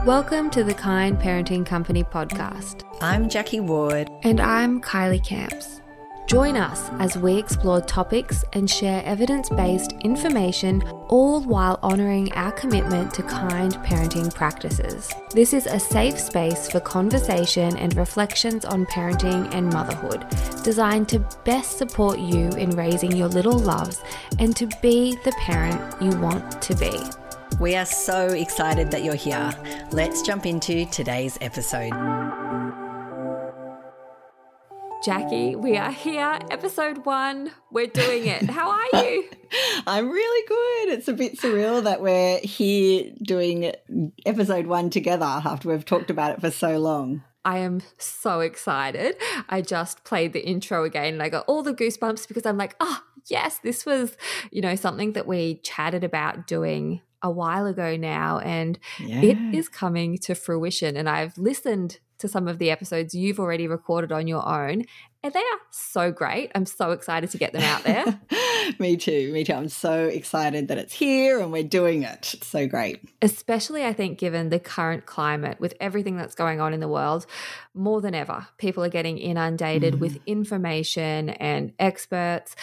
Welcome to the Kind Parenting Company podcast. I'm Jacquie Ward. And I'm Kylie Camps. Join us as we explore topics and share evidence based information, all while honouring our commitment to kind parenting practices. This is a safe space for conversation and reflections on parenting and motherhood, designed to best support you in raising your little loves and to be the parent you want to be. We are so excited that you're here. Let's jump into today's episode. Jacquie, we are here, episode one. We're doing it. How are you? I'm really good. It's a bit surreal that we're here doing episode one together after we've talked about it for so long. I am so excited. I just played the intro again and I got all the goosebumps because I'm like, oh, yes, this was, you know, something that we chatted about doing a while ago now and yeah. it is coming to fruition. And I've listened to some of the episodes you've already recorded on your own. And they are so great. I'm so excited to get them out there. me too. Me too. I'm so excited that it's here and we're doing it. It's so great. Especially, I think, given the current climate with everything that's going on in the world, more than ever, people are getting inundated mm. with information and experts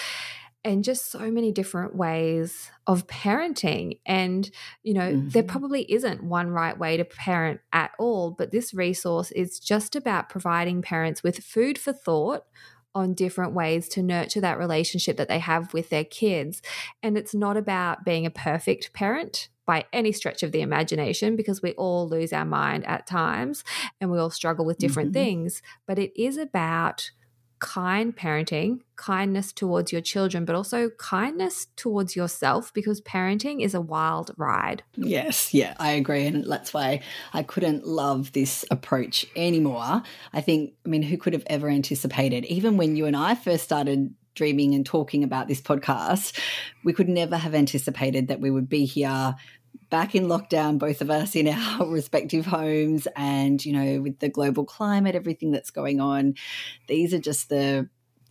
and just so many different ways of parenting. And, you know, mm-hmm. there probably isn't one right way to parent at all, but this resource is just about providing parents with food for thought on different ways to nurture that relationship that they have with their kids. And it's not about being a perfect parent by any stretch of the imagination because we all lose our mind at times and we all struggle with different mm-hmm. things, but it is about kind parenting, kindness towards your children, but also kindness towards yourself because parenting is a wild ride. Yes, yeah, I agree. And that's why I couldn't love this approach anymore. I think, I mean, who could have ever anticipated, even when you and I first started dreaming and talking about this podcast, we could never have anticipated that we would be here back in lockdown, both of us in our respective homes, and you know, with the global climate, everything that's going on, these are just the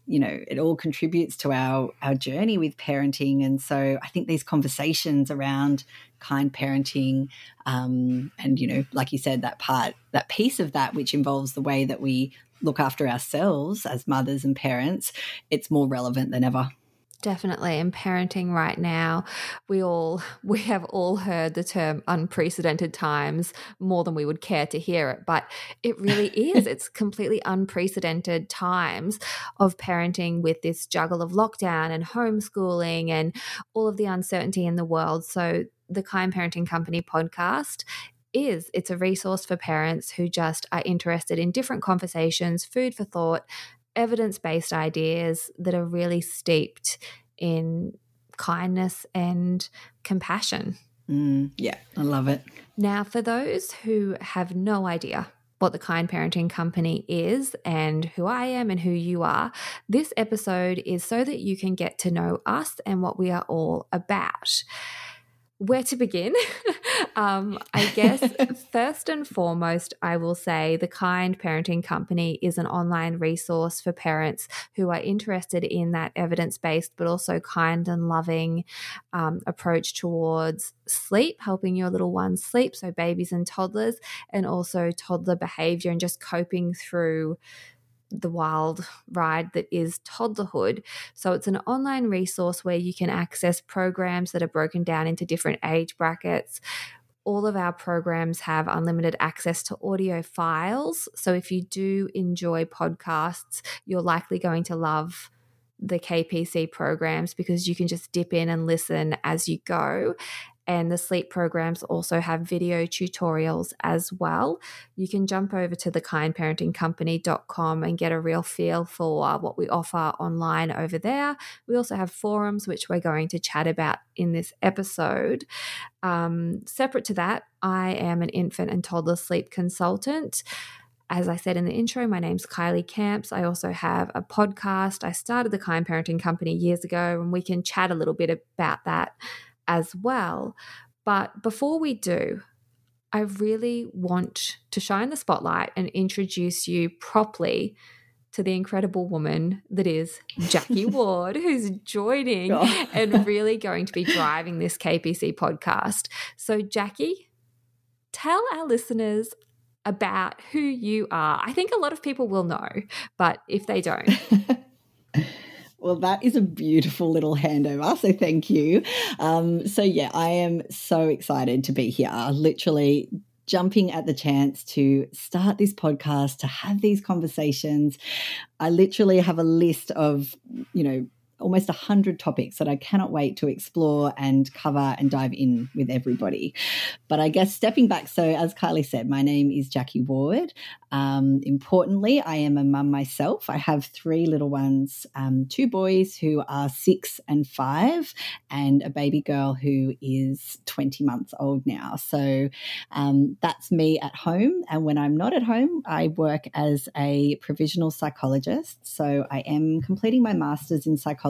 you know it all contributes to our our journey with parenting. And so i think these conversations around kind parenting um, and you know like you said that part that piece of that which involves the way that we look after ourselves as mothers and parents it's more relevant than ever Definitely. And parenting right now, we all we have all heard the term unprecedented times more than we would care to hear it. But it really is. it's completely unprecedented times of parenting with this juggle of lockdown and homeschooling and all of the uncertainty in the world. So the Kind Parenting Company podcast is it's a resource for parents who just are interested in different conversations, food for thought, evidence based ideas that are really steeped in kindness and compassion. Mm, yeah, I love it. Now, for those who have no idea what the Kind Parenting Company is and who I am and who you are, this episode is so that you can get to know us and what we are all about where to begin? um, I guess first and foremost, I will say the Kind Parenting Company is an online resource for parents who are interested in that evidence based but also kind and loving um, approach towards sleep, helping your little ones sleep, so babies and toddlers, and also toddler behavior and just coping through the wild ride that is toddlerhood. So it's an online resource where you can access programs that are broken down into different age brackets. All of our programs have unlimited access to audio files. So if you do enjoy podcasts, you're likely going to love the KPC programs because you can just dip in and listen as you go. And the sleep programs also have video tutorials as well. You can jump over to thekindparentingcompany.com and get a real feel for what we offer online over there. We also have forums, which we're going to chat about in this episode. Um, separate to that, I am an infant and toddler sleep consultant. As I said in the intro, my name's Kylie Camps. I also have a podcast. I started the Kind Parenting Company years ago, and we can chat a little bit about that as well. But before we do, I really want to shine the spotlight and introduce you properly to the incredible woman that is Jacquie Ward, who's joining oh. and really going to be driving this KPC podcast. So, Jacquie, tell our listeners about who you are. I think a lot of people will know, but if they don't, Well, that is a beautiful little handover. So, thank you. Um, so, yeah, I am so excited to be here. Literally, jumping at the chance to start this podcast, to have these conversations. I literally have a list of, you know, almost 100 topics that I cannot wait to explore and cover and dive in with everybody. But I guess stepping back, so as Kylie said, my name is Jacquie Ward. Um, importantly, I am a mum myself. I have three little ones um, two boys who are six and five, and a baby girl who is 20 months old now. So um, that's me at home. And when I'm not at home, I work as a provisional psychologist. So I am completing my master's in psychology.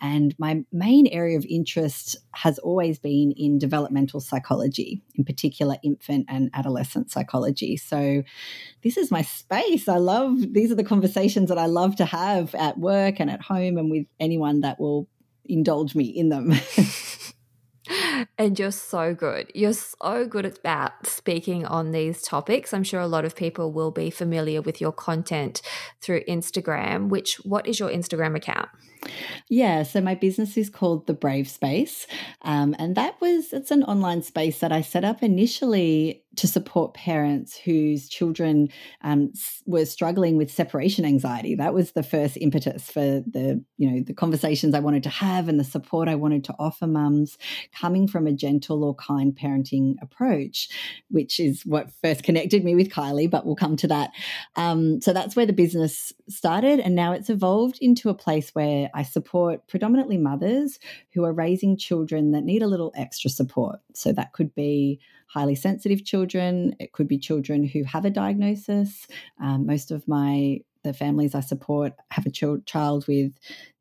And my main area of interest has always been in developmental psychology, in particular, infant and adolescent psychology. So this is my space. I love these are the conversations that I love to have at work and at home and with anyone that will indulge me in them. and you're so good. You're so good about speaking on these topics. I'm sure a lot of people will be familiar with your content through Instagram. Which what is your Instagram account? Yeah, so my business is called The Brave Space. Um, and that was, it's an online space that I set up initially to support parents whose children um, were struggling with separation anxiety. That was the first impetus for the, you know, the conversations I wanted to have and the support I wanted to offer mums coming from a gentle or kind parenting approach, which is what first connected me with Kylie, but we'll come to that. Um, so that's where the business started. And now it's evolved into a place where I support predominantly mothers who are raising children that need a little extra support. So that could be highly sensitive children, it could be children who have a diagnosis. Um, most of my the families I support have a ch- child with,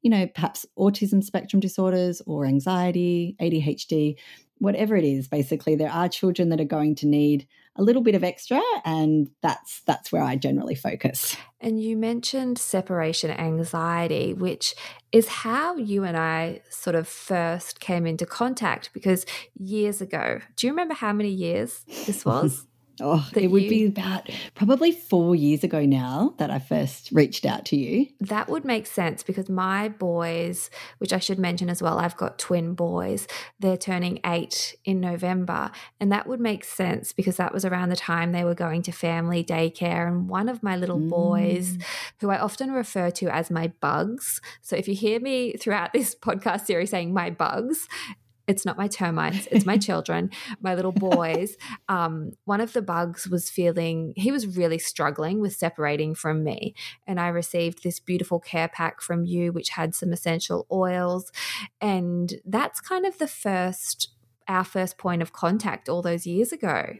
you know, perhaps autism spectrum disorders or anxiety, ADHD, whatever it is. Basically, there are children that are going to need a little bit of extra and that's that's where I generally focus. And you mentioned separation anxiety, which is how you and I sort of first came into contact because years ago, do you remember how many years this was? Oh, it would you, be about probably four years ago now that I first reached out to you. That would make sense because my boys, which I should mention as well, I've got twin boys, they're turning eight in November. And that would make sense because that was around the time they were going to family daycare. And one of my little mm. boys, who I often refer to as my bugs. So if you hear me throughout this podcast series saying my bugs, it's not my termites, it's my children, my little boys. Um, one of the bugs was feeling, he was really struggling with separating from me. And I received this beautiful care pack from you, which had some essential oils. And that's kind of the first, our first point of contact all those years ago.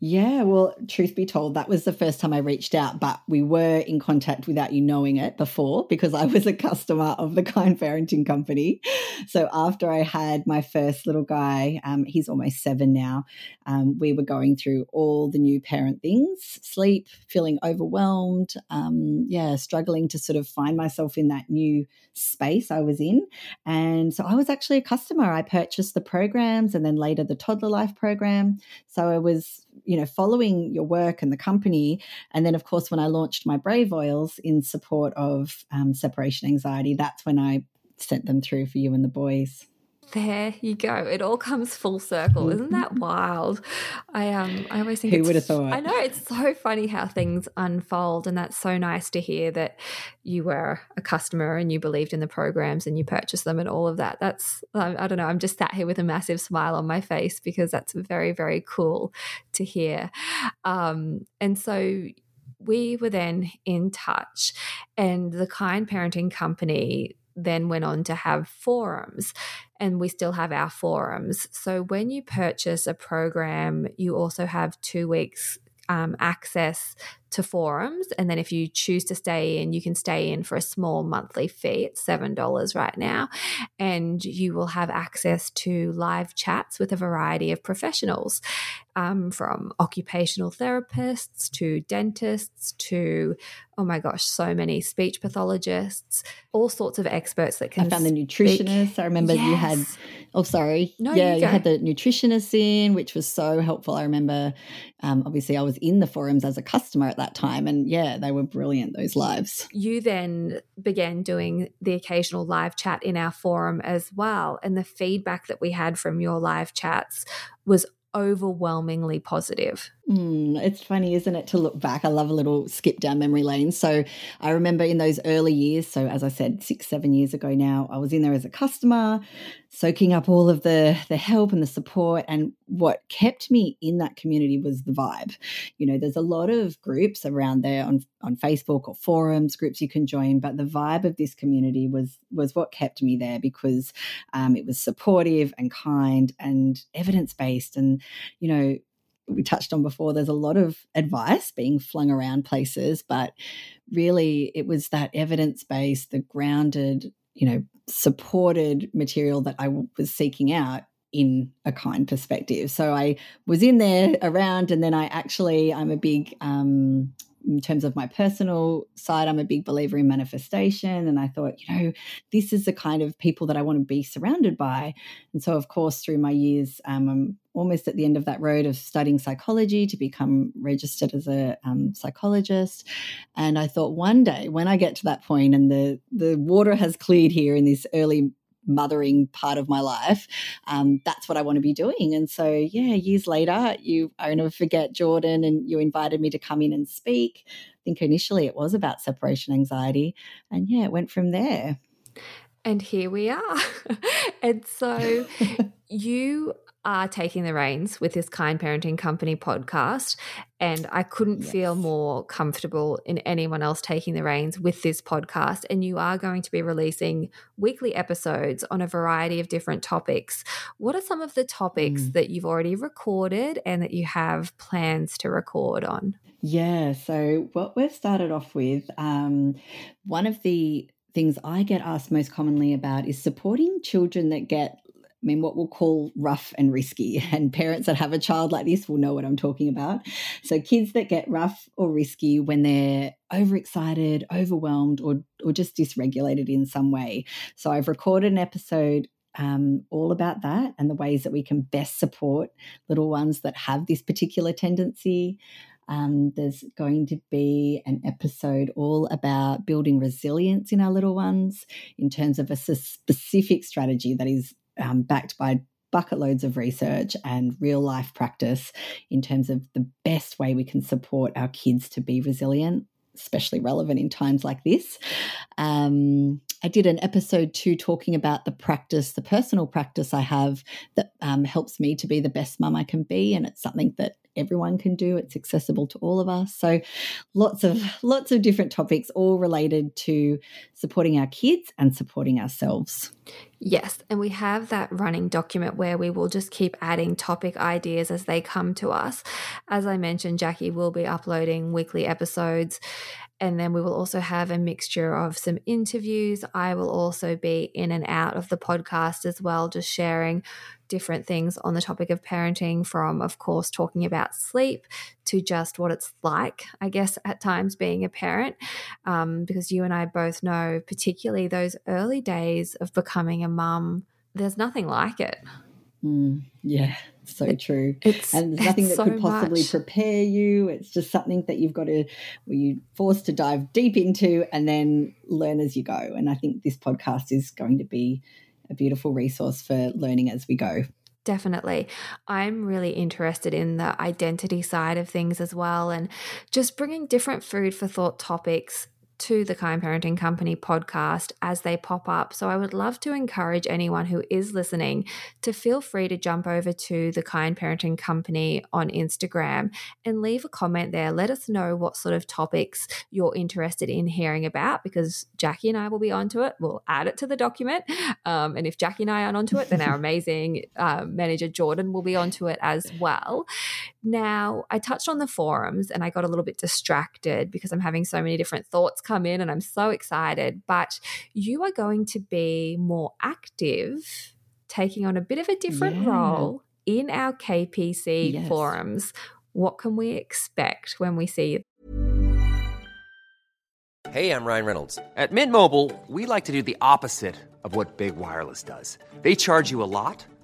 Yeah, well, truth be told, that was the first time I reached out, but we were in contact without you knowing it before because I was a customer of the Kind Parenting Company. So after I had my first little guy, um, he's almost seven now, um, we were going through all the new parent things sleep, feeling overwhelmed, um, yeah, struggling to sort of find myself in that new space I was in. And so I was actually a customer. I purchased the programs and then later the toddler life program. So I was you know, following your work and the company. And then, of course, when I launched my Brave Oils in support of um, separation anxiety, that's when I sent them through for you and the boys. There you go. It all comes full circle. Isn't that wild? I um I always think Who would have thought? I know it's so funny how things unfold and that's so nice to hear that you were a customer and you believed in the programs and you purchased them and all of that. That's I, I don't know, I'm just sat here with a massive smile on my face because that's very very cool to hear. Um and so we were then in touch and the kind parenting company then went on to have forums and we still have our forums. So when you purchase a program, you also have two weeks um, access to forums. And then if you choose to stay in, you can stay in for a small monthly fee. It's $7 right now. And you will have access to live chats with a variety of professionals um, from occupational therapists to dentists to, oh my gosh, so many speech pathologists, all sorts of experts that can. I found the nutritionist. Speak. I remember yes. you had, oh, sorry. No, yeah, you, you, had the nutritionist in, which was so helpful. I remember, um, obviously, I was in the forums as a customer at that that time. And yeah, they were brilliant, those lives. You then began doing the occasional live chat in our forum as well. And the feedback that we had from your live chats was overwhelmingly positive. Mm, it's funny, isn't it, to look back? I love a little skip down memory lane. So I remember in those early years, so as I said, six, seven years ago now, I was in there as a customer, soaking up all of the the help and the support. And what kept me in that community was the vibe. You know, there's a lot of groups around there on on Facebook or forums, groups you can join, but the vibe of this community was was what kept me there because um, it was supportive and kind and evidence based and you know we touched on before, there's a lot of advice being flung around places, but really it was that evidence based, the grounded, you know, supported material that I was seeking out in a kind perspective. So I was in there around, and then I actually, I'm a big, um, in terms of my personal side, I'm a big believer in manifestation. And I thought, you know, this is the kind of people that I want to be surrounded by. And so, of course, through my years, um, almost at the end of that road of studying psychology to become registered as a um, psychologist. And I thought one day when I get to that point and the, the water has cleared here in this early mothering part of my life, um, that's what I want to be doing. And so, yeah, years later, you I never forget Jordan, and you invited me to come in and speak. I think initially it was about separation anxiety, and yeah, it went from there. And here we are. and so you are taking the reins with this Kind Parenting Company podcast. And I couldn't yes. feel more comfortable in anyone else taking the reins with this podcast. And you are going to be releasing weekly episodes on a variety of different topics. What are some of the topics mm. that you've already recorded and that you have plans to record on? Yeah, so what we've started off with, um, one of the things I get asked most commonly about is supporting children that get I mean, what we'll call rough and risky. And parents that have a child like this will know what I'm talking about. So, kids that get rough or risky when they're overexcited, overwhelmed, or, or just dysregulated in some way. So, I've recorded an episode um, all about that and the ways that we can best support little ones that have this particular tendency. Um, there's going to be an episode all about building resilience in our little ones in terms of a specific strategy that is um, backed by bucket loads of research and real life practice in terms of the best way we can support our kids to be resilient, especially relevant in times like this. Um, I did an episode two talking about the practice, the personal practice I have that um, helps me to be the best mum I can be. And it's something that everyone can do. It's accessible to all of us. So lots of lots of different topics all related to supporting our kids and supporting ourselves. Yes, and we have that running document where we will just keep adding topic ideas as they come to us. As I mentioned, Jacquie will be uploading weekly episodes and then we will also have a mixture of some interviews. I will also be in and out of the podcast as well, just sharing different things on the topic of parenting, from, of course, talking about sleep to just what it's like, I guess, at times being a parent. Um, because you and I both know, particularly those early days of becoming a mum, there's nothing like it. Mm, yeah, so it, true. and there's nothing that so could possibly much. prepare you. It's just something that you've got to, you forced to dive deep into and then learn as you go. And I think this podcast is going to be a beautiful resource for learning as we go. Definitely. I'm really interested in the identity side of things as well and just bringing different food for thought topics to the Kind Parenting Company podcast as they pop up. So I would love to encourage anyone who is listening to feel free to jump over to the Kind Parenting Company on Instagram and leave a comment there. Let us know what sort of topics you're interested in hearing about because Jacquie and I will be onto it. We'll add it to the document. Um, and if Jacquie and I aren't onto it, then our amazing uh, manager Jordan will be onto it as well. Now, I touched on the forums and I got a little bit distracted because I'm having so many different thoughts come in and I'm so excited. But you are going to be more active, taking on a bit of a different yeah. role in our KPC yes. forums. What can we expect when we see you? Hey, I'm Ryan Reynolds. At Mint Mobile, we like to do the opposite of what Big Wireless does. They charge you a lot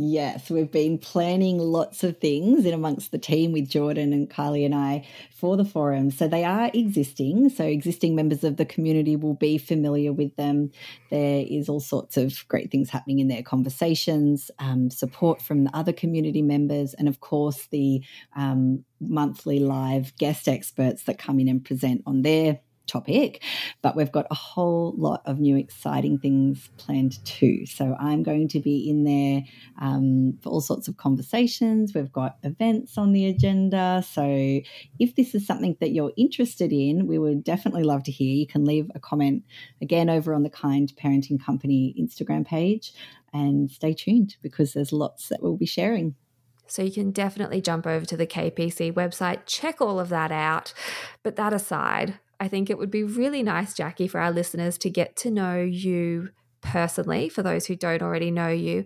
Yes, we've been planning lots of things in amongst the team with Jordan and Kylie and I for the forum. So they are existing. So existing members of the community will be familiar with them. There is all sorts of great things happening in their conversations, um, support from the other community members, and of course the um, monthly live guest experts that come in and present on their topic, but we've got a whole lot of new exciting things planned too. So I'm going to be in there um, for all sorts of conversations. We've got events on the agenda. So if this is something that you're interested in, we would definitely love to hear. You can leave a comment again over on the Kind Parenting Company Instagram page and stay tuned because there's lots that we'll be sharing. So you can definitely jump over to the KPC website, check all of that out. But that aside, I think it would be really nice, Jacquie, for our listeners to get to know you personally, for those who don't already know you.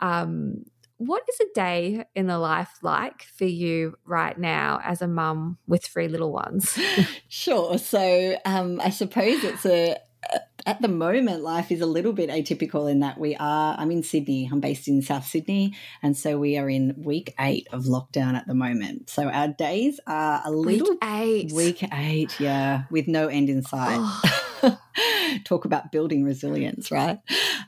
Um, what is a day in the life like for you right now as a mum with three little ones? sure. So um, I suppose it's a at the moment, life is a little bit atypical in that we are, I'm in Sydney, I'm based in South Sydney, and so we are in week eight of lockdown at the moment. So our days are a little. Week eight. Week eight, yeah, with no end in sight. Oh. Talk about building resilience, right?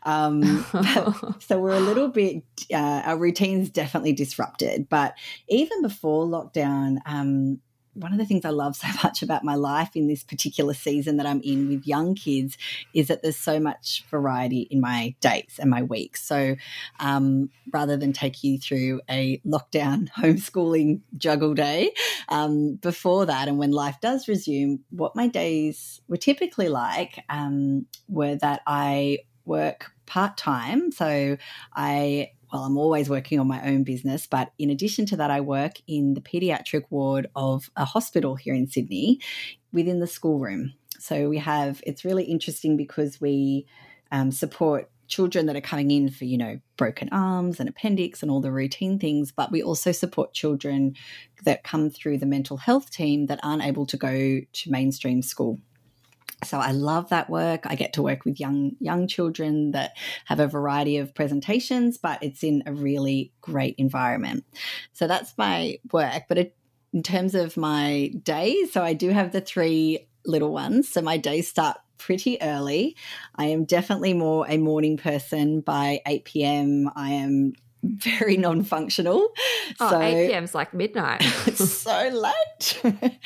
Um, so we're a little bit, uh, our routine's definitely disrupted. But even before lockdown, um, one of the things I love so much about my life in this particular season that I'm in with young kids is that there's so much variety in my days and my weeks. So um, rather than take you through a lockdown homeschooling juggle day, um, before that and when life does resume, what my days were typically like um, were that I work part time. So I well, I'm always working on my own business, but in addition to that, I work in the pediatric ward of a hospital here in Sydney within the schoolroom. So we have, it's really interesting because we um, support children that are coming in for, you know, broken arms and appendix and all the routine things, but we also support children that come through the mental health team that aren't able to go to mainstream school so I love that work. I get to work with young young children that have a variety of presentations, but it's in a really great environment. So that's my work. But it, in terms of my days, so I do have the three little ones. So my days start pretty early. I am definitely more a morning person. By 8 p.m., I am very non-functional. Oh, so 8 p.m. is like midnight. it's so late.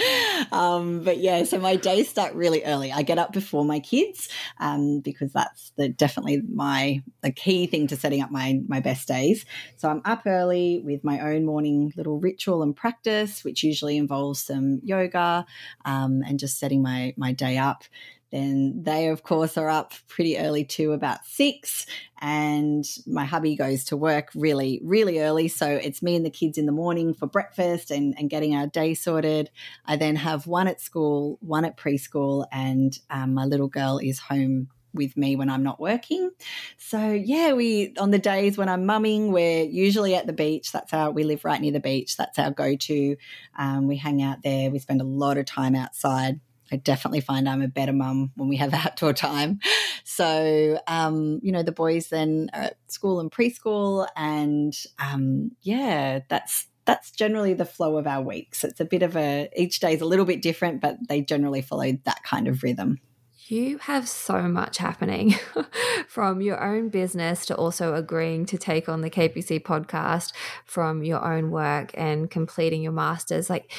um, but yeah, so my days start really early. I get up before my kids um, because that's the definitely my the key thing to setting up my my best days. So I'm up early with my own morning little ritual and practice, which usually involves some yoga um, and just setting my my day up. Then they, of course, are up pretty early too, about six. And my hubby goes to work really, really early. So it's me and the kids in the morning for breakfast and, and getting our day sorted. I then have one at school, one at preschool, and um, my little girl is home with me when I'm not working. So yeah, we on the days when I'm mumming, we're usually at the beach. That's our we live right near the beach. That's our go to. Um, we hang out there. We spend a lot of time outside. I definitely find I'm a better mum when we have outdoor time. So, um, you know, the boys then are at school and preschool, and um, yeah, that's that's generally the flow of our weeks. It's a bit of a each day is a little bit different, but they generally follow that kind of rhythm. You have so much happening from your own business to also agreeing to take on the KPC podcast, from your own work and completing your master's. Like,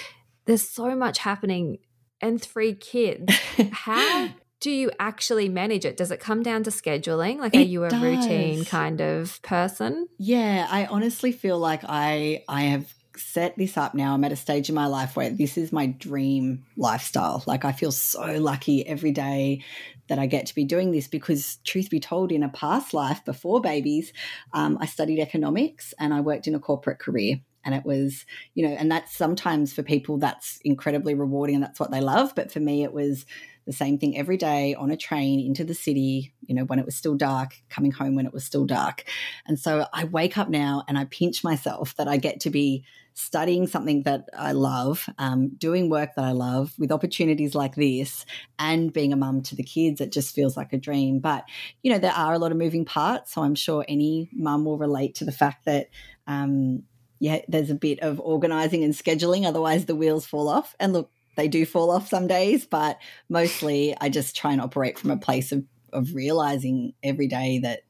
there's so much happening and three kids. How do you actually manage it? Does it come down to scheduling? Like, it are you a does. routine kind of person? Yeah, I honestly feel like I I have set this up now. I'm at a stage in my life where this is my dream lifestyle. Like I feel so lucky every day that I get to be doing this because, truth be told, in a past life before babies, um, I studied economics and I worked in a corporate career. And it was, you know, and that's sometimes for people that's incredibly rewarding and that's what they love. But for me, it was the same thing every day on a train into the city, you know, when it was still dark, coming home when it was still dark. And so I wake up now and I pinch myself that I get to be studying something that I love, um, doing work that I love with opportunities like this, and being a mum to the kids. It just feels like a dream. But, you know, there are a lot of moving parts. So I'm sure any mum will relate to the fact that, um, yeah, there's a bit of organizing and scheduling. Otherwise, the wheels fall off. And look, they do fall off some days, but mostly I just try and operate from a place of, of realizing every day that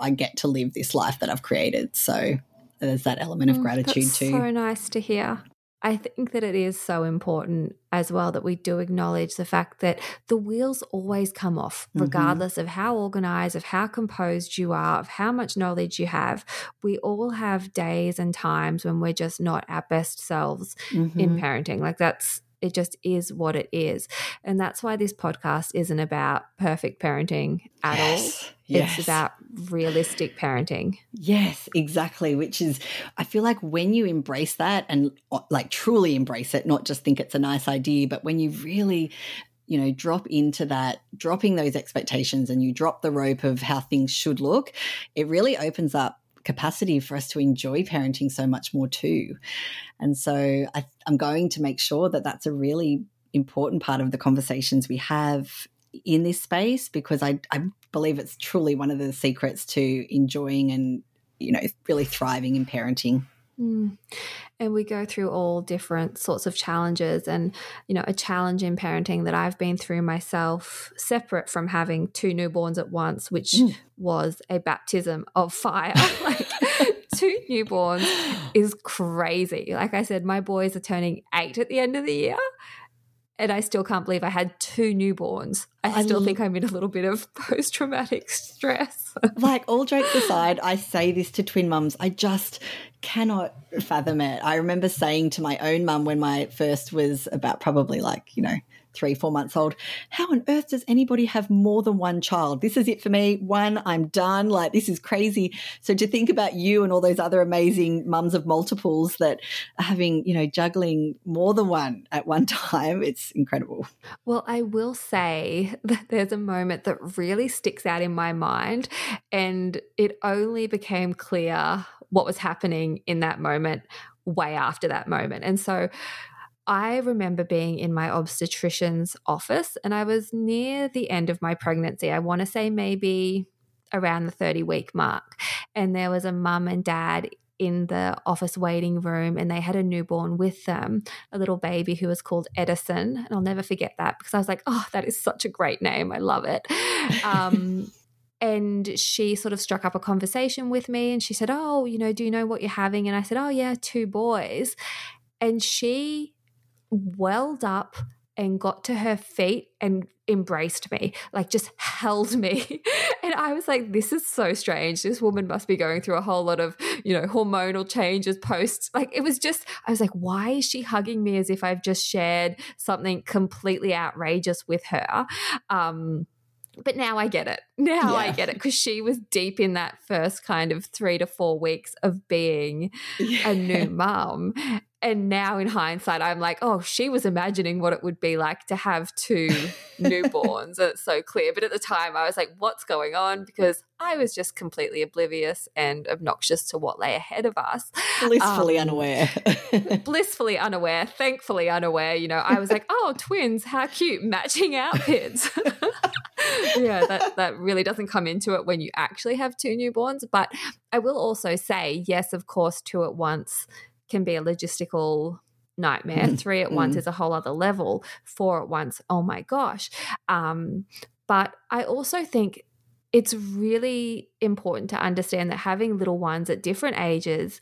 I get to live this life that I've created. So there's that element of mm, gratitude That's too. So nice to hear. I think that it is so important as well that we do acknowledge the fact that the wheels always come off, mm-hmm. regardless mm-hmm. of how organized, of how composed you are, of how much knowledge you have. We all have days and times when we're just not our best selves mm-hmm. in parenting. Like that's it just is what it is. And that's why this podcast isn't about perfect parenting at yes, all. Yes. It's about realistic parenting. Yes, exactly. Which is, I feel like when you embrace that and uh, like truly embrace it, not just think it's a nice idea, but when you really you know, drop into that, dropping those expectations and you drop the rope of how things should look, it really opens up capacity for us to enjoy parenting so much more too. And so I, I'm going to make sure that that's a really important part of the conversations we have in this space because I, I believe it's truly one of the secrets to enjoying and you know really thriving in parenting. Mm. And we go through all different sorts of challenges. And, you know, a challenge in parenting that I've been through myself, separate from having two newborns at once, which mm. was a baptism of fire. like, two newborns is crazy. Like I said, my boys are turning eight at the end of the year and I still can't believe I had two newborns. I, I still think I'm in a little bit of post traumatic stress. like, all jokes aside, I say this to twin mums. I just cannot fathom it. I remember saying to my own mum when my first was about probably like, you know, three, four months old. How on earth does anybody have more than one child? This is it for me. One, I'm done. Like, this is crazy. So to think about you and all those other amazing mums of multiples that are having, you know, juggling more than one at one time, it's incredible. Well, I will say that there's a moment that really sticks out in my mind, and it only became clear what was happening in that moment way after that moment. And so I remember being in my obstetrician's office and I was near the end of my pregnancy. I want to say maybe around the 30 week mark. And there was a mum and dad in the office waiting room and they had a newborn with them, a little baby who was called Edison. And I'll never forget that because I was like, oh, that is such a great name. I love it. Um, and she sort of struck up a conversation with me and she said, Oh, you know, do you know what you're having? And I said, Oh, yeah, two boys. And she welled up and got to her feet and embraced me, like just held me. and I was like, this is so strange. This woman must be going through a whole lot of, you know, hormonal changes post. Like it was just, I was like, why is she hugging me as if I've just shared something completely outrageous with her? Um, but now I get it. Now yeah. I get it because she was deep in that first kind of three to four weeks of being yeah. a new mum. And now in hindsight, I'm like, oh, she was imagining what it would be like to have two newborns. And it's so clear. But at the time, I was like, what's going on? Because I was just completely oblivious and obnoxious to what lay ahead of us. Blissfully um, unaware. blissfully unaware, thankfully unaware. You know, I was like, oh, twins, how cute, matching outfits. yeah, that, that really doesn't come into it when you actually have two newborns. But I will also say, yes, of course, two at once can be a logistical nightmare. Mm. Three at once mm. is a whole other level. Four at once, oh my gosh. Um, but I also think it's really important to understand that having little ones at different ages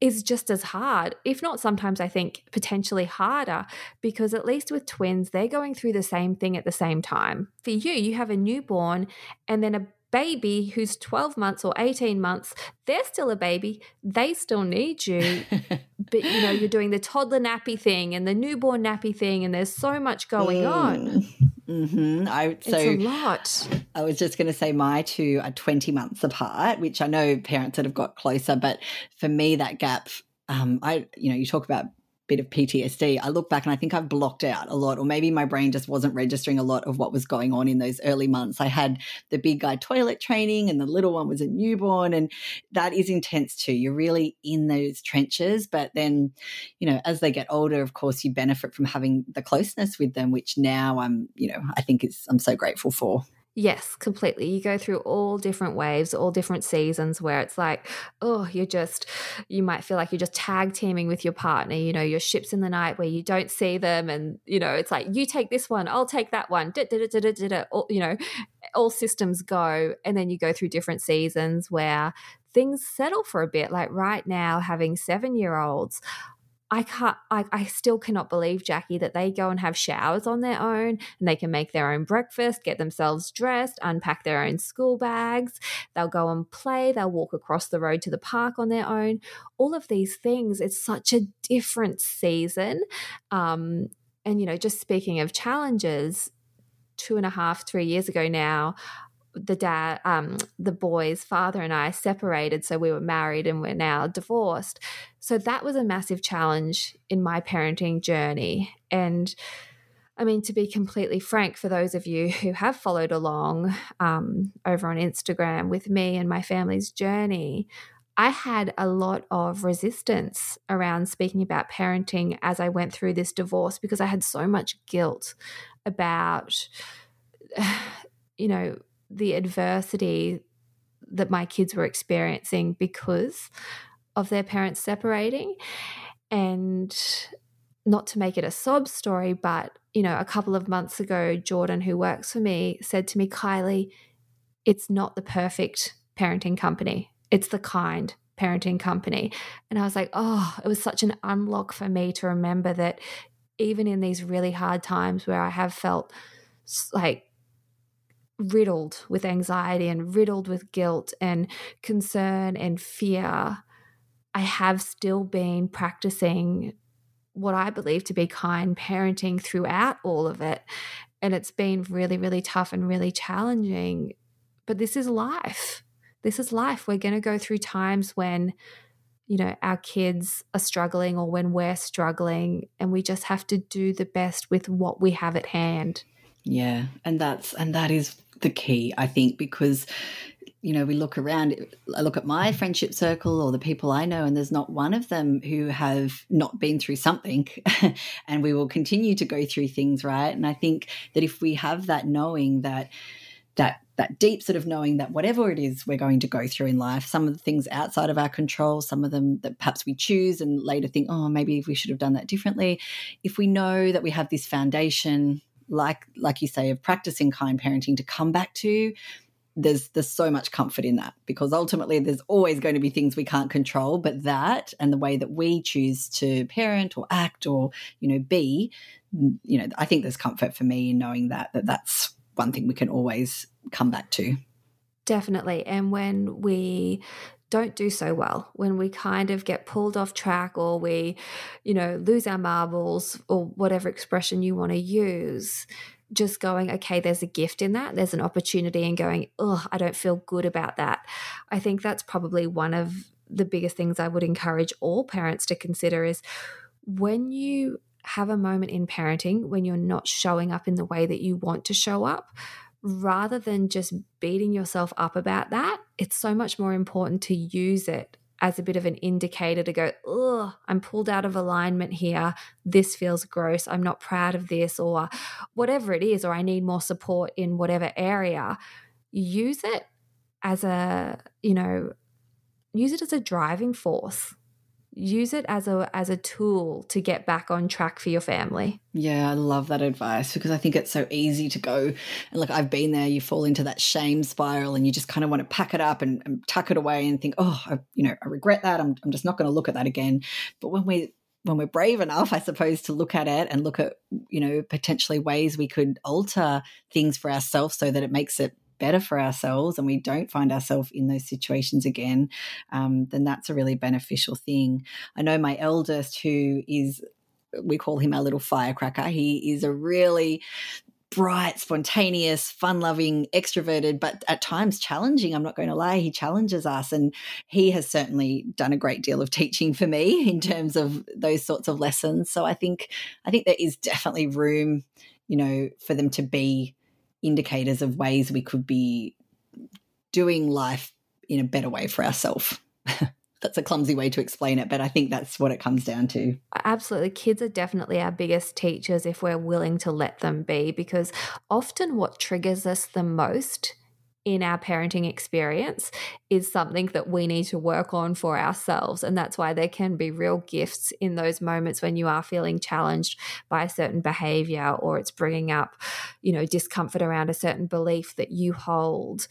is just as hard, if not sometimes I think potentially harder, because at least with twins, they're going through the same thing at the same time. For you, you have a newborn and then a baby who's 12 months or 18 months, they're still a baby. They still need you. but you know, you're doing the toddler nappy thing and the newborn nappy thing, and there's so much going mm. on. Mm-hmm. I, so it's a lot. I was just going to say my two are 20 months apart, which I know parents that have got closer, but for me, that gap um, I, you know, you talk about bit of PTSD, I look back and I think I've blocked out a lot, or maybe my brain just wasn't registering a lot of what was going on in those early months. I had the big guy toilet training, and the little one was a newborn, and that is intense too. You're really in those trenches, but then, you know, as they get older, of course, you benefit from having the closeness with them, which now I'm, you know, I think is I'm so grateful for. Yes, completely. You go through all different waves, all different seasons where it's like, oh, you're just, you might feel like you're just tag teaming with your partner. You know, your ships in the night where you don't see them. And, you know, it's like, you take this one, I'll take that one. You know, all systems go. And then you go through different seasons where things settle for a bit. Like right now, having seven year olds, I can't, I, I still cannot believe, Jacquie, that they go and have showers on their own and they can make their own breakfast, get themselves dressed, unpack their own school bags. They'll go and play. They'll walk across the road to the park on their own. All of these things, it's such a different season. Um, and, you know, just speaking of challenges, two and a half, three years ago now, the dad, um, the boy's father and I separated. So we were married and we're now divorced. So that was a massive challenge in my parenting journey. And I mean, to be completely frank, for those of you who have followed along um, over on Instagram with me and my family's journey, I had a lot of resistance around speaking about parenting as I went through this divorce because I had so much guilt about, you know, the adversity that my kids were experiencing because of their parents separating. And not to make it a sob story, but you know, a couple of months ago, Jordan, who works for me, said to me, Kylie, it's not the perfect parenting company. It's the kind parenting company. And I was like, oh, it was such an unlock for me to remember that even in these really hard times where I have felt like riddled with anxiety and riddled with guilt and concern and fear, I have still been practicing what I believe to be kind parenting throughout all of it. And it's been really, really tough and really challenging. But this is life. This is life. We're going to go through times when, you know, our kids are struggling or when we're struggling, and we just have to do the best with what we have at hand. Yeah, and that's and that is the key, I think, because you know, we look around, I look at my friendship circle or the people I know, and there's not one of them who have not been through something. and we will continue to go through things, right? And I think that if we have that knowing that, that, that deep sort of knowing that whatever it is we're going to go through in life, some of the things outside of our control, some of them that perhaps we choose and later think, oh, maybe we should have done that differently. If we know that we have this foundation like like you say of practicing kind parenting to come back to there's there's so much comfort in that because ultimately there's always going to be things we can't control but that and the way that we choose to parent or act or you know be mm, you know i think there's comfort for me in knowing that that that's one thing we can always come back to definitely and when we don't do so well when we kind of get pulled off track or we, you know, lose our marbles or whatever expression you want to use. Just going, okay, there's a gift in that. There's an opportunity, and going, oh, I don't feel good about that. I think that's probably one of the biggest things I would encourage all parents to consider is when you have a moment in parenting when you're not showing up in the way that you want to show up, rather than just beating yourself up about that, it's so much more important to use it as a bit of an indicator to go, oh, I'm pulled out of alignment here. This feels gross. I'm not proud of this, or whatever it is, or I need more support in whatever area. Use it as a, you know, use it as a driving force use it as a as a tool to get back on track for your family. Yeah, I love that advice because I think it's so easy to go and like I've been there. You fall into that shame spiral, and you just kind of want to pack it up and, and tuck it away and think, oh, I, you know, I regret that. I'm I'm just not going to look at that again. But when we when we're brave enough, I suppose, to look at it and look at you know potentially ways we could alter things for ourselves so that it makes it better for ourselves and we don't find ourselves in those situations again, um, then that's a really beneficial thing. I know my eldest, who is, we call him our little firecracker, he is a really bright, spontaneous, fun loving, extroverted, but at times challenging. I'm not going to lie. He challenges us. And he has certainly done a great deal of teaching for me in terms of those sorts of lessons. So I think, I think there is definitely room, you know, for them to be indicators of ways we could be doing life in a better way for ourselves. that's a clumsy way to explain it, but I think that's what it comes down to. Absolutely. Kids are definitely our biggest teachers if we're willing to let them be, because often what triggers us the most in our parenting experience is something that we need to work on for ourselves. And that's why there can be real gifts in those moments when you are feeling challenged by a certain behavior or it's bringing up, you know, discomfort around a certain belief that you hold.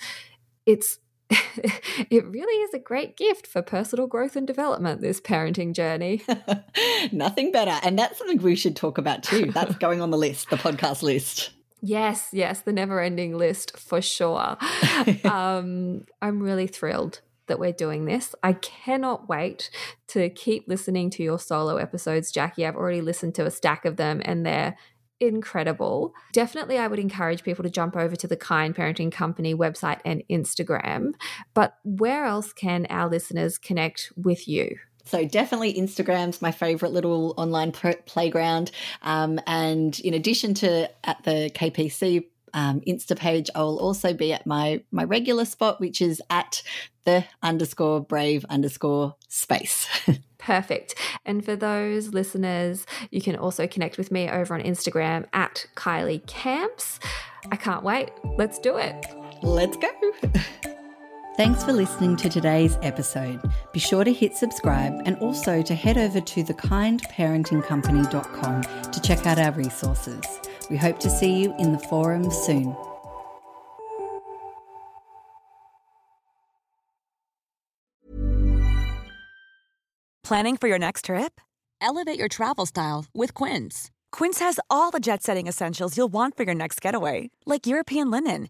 It's it really is a great gift for personal growth and development, this parenting journey. Nothing better. And that's something we should talk about too. That's going on the list, the podcast list. Yes, yes, the never ending list for sure. um, I'm really thrilled that we're doing this. I cannot wait to keep listening to your solo episodes, Jacquie. I've already listened to a stack of them and they're incredible. Definitely, I would encourage people to jump over to the Kind Parenting Company website and Instagram. But where else can our listeners connect with you? So definitely Instagram's my favorite little online playground. Um, and in addition to at the KPC um, Insta page, I will also be at my my regular spot, which is at the underscore brave underscore space. Perfect. And for those listeners, you can also connect with me over on Instagram at Kylie Camps. I can't wait. Let's do it. Let's go. Thanks for listening to today's episode. Be sure to hit subscribe and also to head over to thekindparentingcompany.com to check out our resources. We hope to see you in the forum soon. Planning for your next trip? Elevate your travel style with Quince. Quince has all the jet setting essentials you'll want for your next getaway, like European linen